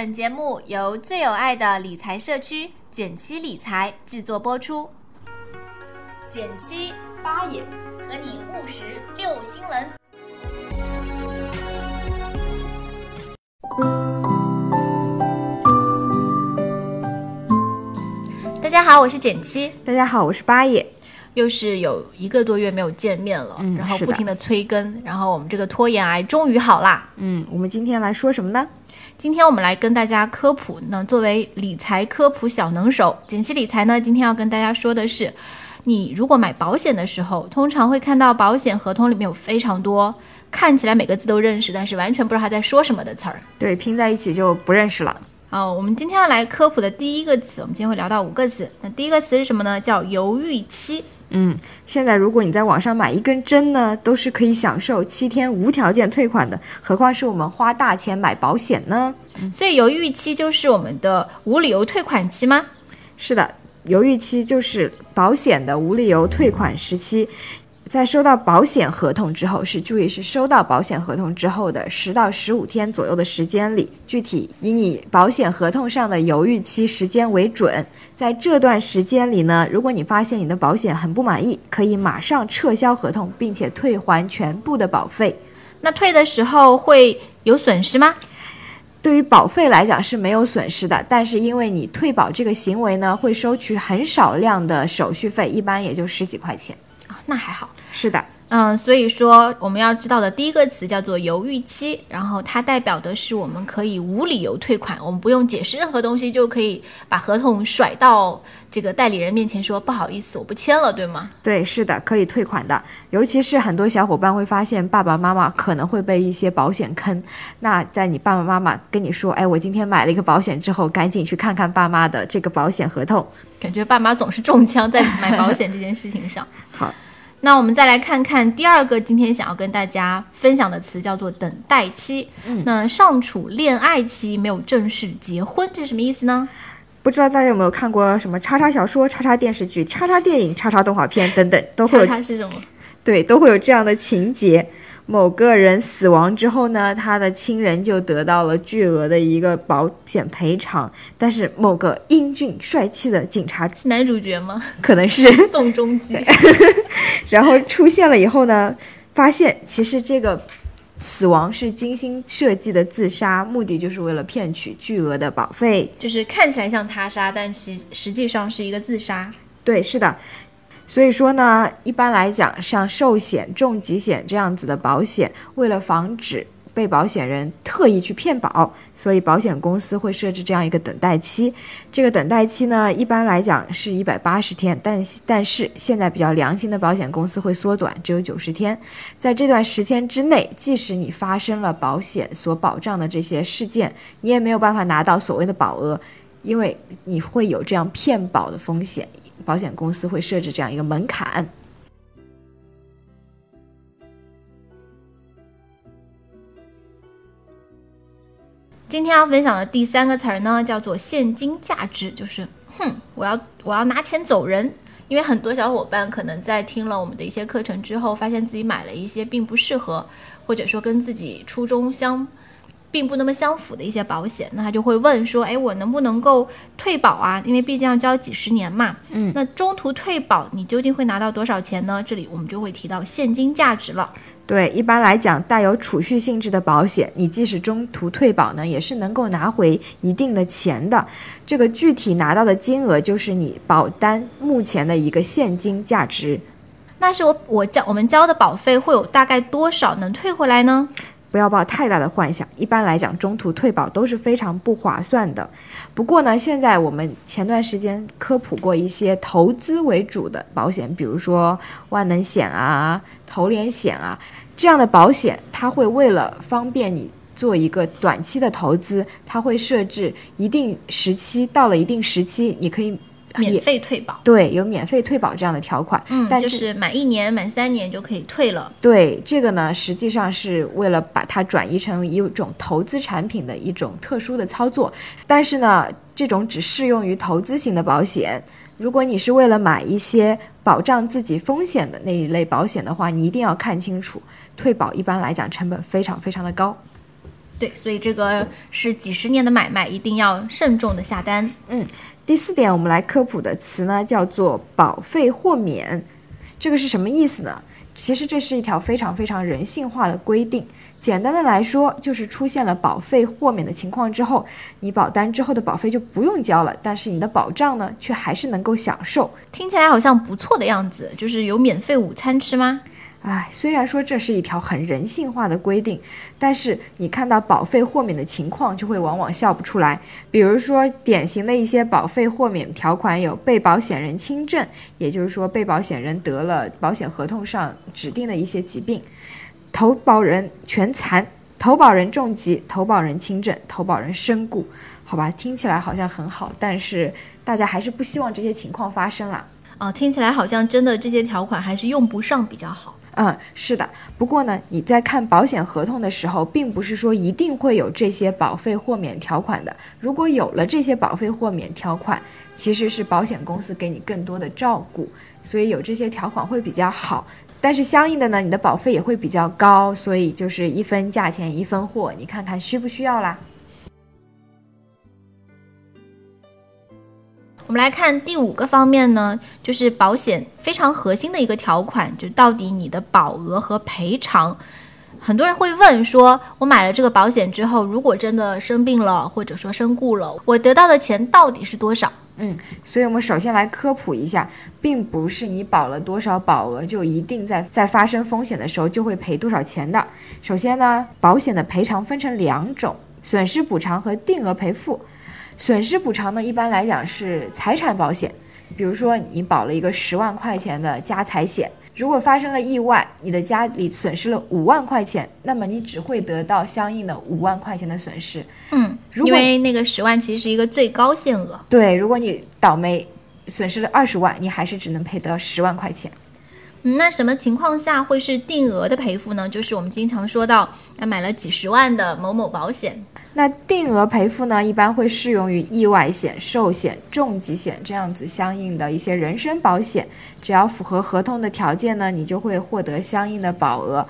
本节目由最有爱的理财社区简七理财制作播出。简七八也和你务实六新闻。大家好，我是简七，大家好，我是八也。又是有一个多月没有见面了，嗯然后不停的催更，然后我们这个拖延癌终于好啦。嗯，我们今天来说什么呢？今天我们来跟大家科普，那作为理财科普小能手，简析理财呢，今天要跟大家说的是，你如果买保险的时候，通常会看到保险合同里面有非常多看起来每个字都认识，但是完全不知道他在说什么的词儿。对，拼在一起就不认识了。哦，我们今天要来科普的第一个词，我们今天会聊到五个词。那第一个词是什么呢？叫犹豫期。嗯，现在如果你在网上买一根针呢，都是可以享受七天无条件退款的，何况是我们花大钱买保险呢？所以犹豫期就是我们的无理由退款期吗？是的，犹豫期就是保险的无理由退款时期。在收到保险合同之后，是注意是收到保险合同之后的十到十五天左右的时间里，具体以你保险合同上的犹豫期时间为准。在这段时间里呢，如果你发现你的保险很不满意，可以马上撤销合同，并且退还全部的保费。那退的时候会有损失吗？对于保费来讲是没有损失的，但是因为你退保这个行为呢，会收取很少量的手续费，一般也就十几块钱。啊，那还好。是的，嗯，所以说我们要知道的第一个词叫做犹豫期，然后它代表的是我们可以无理由退款，我们不用解释任何东西就可以把合同甩到这个代理人面前说不好意思，我不签了，对吗？对，是的，可以退款的。尤其是很多小伙伴会发现爸爸妈妈可能会被一些保险坑，那在你爸爸妈妈跟你说，哎，我今天买了一个保险之后，赶紧去看看爸妈的这个保险合同。感觉爸妈总是中枪在买保险这件事情上。好，那我们再来看看第二个今天想要跟大家分享的词，叫做等待期。嗯那尚处恋爱期，没有正式结婚，这是什么意思呢？不知道大家有没有看过什么叉叉小说、叉叉电视剧、叉叉电影、叉叉动画片等等，都会有叉叉是什么？对，都会有这样的情节。某个人死亡之后呢，他的亲人就得到了巨额的一个保险赔偿，但是某个英俊帅气的警察是男主角吗？可能是，宋仲基。然后出现了以后呢，发现其实这个死亡是精心设计的自杀，目的就是为了骗取巨额的保费。就是看起来像他杀，但其实际上是一个自杀。对，是的。所以说呢，一般来讲，像寿险、重疾险这样子的保险，为了防止被保险人特意去骗保，所以保险公司会设置这样一个等待期。这个等待期呢，一般来讲是一百八十天，但但是现在比较良心的保险公司会缩短，只有九十天。在这段时间之内，即使你发生了保险所保障的这些事件，你也没有办法拿到所谓的保额，因为你会有这样骗保的风险。保险公司会设置这样一个门槛。今天要分享的第三个词儿呢，叫做现金价值，就是哼，我要我要拿钱走人。因为很多小伙伴可能在听了我们的一些课程之后，发现自己买了一些并不适合，或者说跟自己初衷相并不那么相符的一些保险，那他就会问说，哎，我能不能够退保啊？因为毕竟要交几十年嘛。嗯，那中途退保，你究竟会拿到多少钱呢？这里我们就会提到现金价值了。对，一般来讲，带有储蓄性质的保险，你即使中途退保呢，也是能够拿回一定的钱的。这个具体拿到的金额，就是你保单目前的一个现金价值。那是我我交我们交的保费会有大概多少能退回来呢？不要抱太大的幻想。一般来讲，中途退保都是非常不划算的。不过呢，现在我们前段时间科普过一些投资为主的保险，比如说万能险啊、投连险啊这样的保险，它会为了方便你。做一个短期的投资，它会设置一定时期，到了一定时期，你可以免费退保。对，有免费退保这样的条款。嗯，但就是满一年、满三年就可以退了。对，这个呢，实际上是为了把它转移成一种投资产品的一种特殊的操作，但是呢，这种只适用于投资型的保险。如果你是为了买一些保障自己风险的那一类保险的话，你一定要看清楚，退保一般来讲成本非常非常的高。对，所以这个是几十年的买卖，一定要慎重的下单。嗯第四点，我们来科普的词呢叫做保费豁免，这个是什么意思呢？其实这是一条非常非常人性化的规定。简单的来说，就是出现了保费豁免的情况之后，你保单之后的保费就不用交了，但是你的保障呢，却还是能够享受。听起来好像不错的样子，就是有免费午餐吃吗？唉，虽然说这是一条很人性化的规定，但是你看到保费豁免的情况，就会往往笑不出来。比如说，典型的一些保费豁免条款有被保险人轻症，也就是说被保险人得了保险合同上指定的一些疾病，投保人全残，投保人重疾，投保人轻症，投保人身故。好吧，听起来好像很好，但是大家还是不希望这些情况发生啦。哦，听起来好像真的这些条款还是用不上比较好。嗯，是的。不过呢，你在看保险合同的时候，并不是说一定会有这些保费豁免条款的。如果有了这些保费豁免条款，其实是保险公司给你更多的照顾，所以有这些条款会比较好。但是相应的呢，你的保费也会比较高，所以就是一分价钱一分货，你看看需不需要啦？我们来看第五个方面呢，就是保险非常核心的一个条款，就到底你的保额和赔偿。很多人会问说，我买了这个保险之后，如果真的生病了，或者说身故了，我得到的钱到底是多少？嗯，所以我们首先来科普一下，并不是你保了多少保额就一定在在发生风险的时候就会赔多少钱的。首先呢，保险的赔偿分成两种：损失补偿和定额赔付。损失补偿呢，一般来讲是财产保险，比如说你保了一个十万块钱的家财险，如果发生了意外，你的家里损失了五万块钱，那么你只会得到相应的五万块钱的损失。嗯，因为那个十万其实是一个最高限额。对，如果你倒霉损失了二十万，你还是只能赔得十万块钱。嗯，那什么情况下会是定额的赔付呢？就是我们经常说到，哎，买了几十万的某某保险，那定额赔付呢，一般会适用于意外险、寿险、重疾险这样子相应的一些人身保险。只要符合合同的条件呢，你就会获得相应的保额。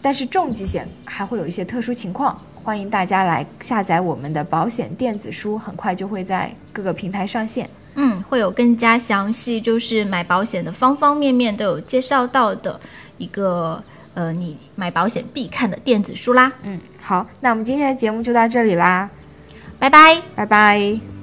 但是重疾险还会有一些特殊情况，欢迎大家来下载我们的保险电子书，很快就会在各个平台上线。嗯，会有更加详细，就是买保险的方方面面都有介绍到的一个呃，你买保险必看的电子书啦。嗯，好，那我们今天的节目就到这里啦，拜拜。拜拜。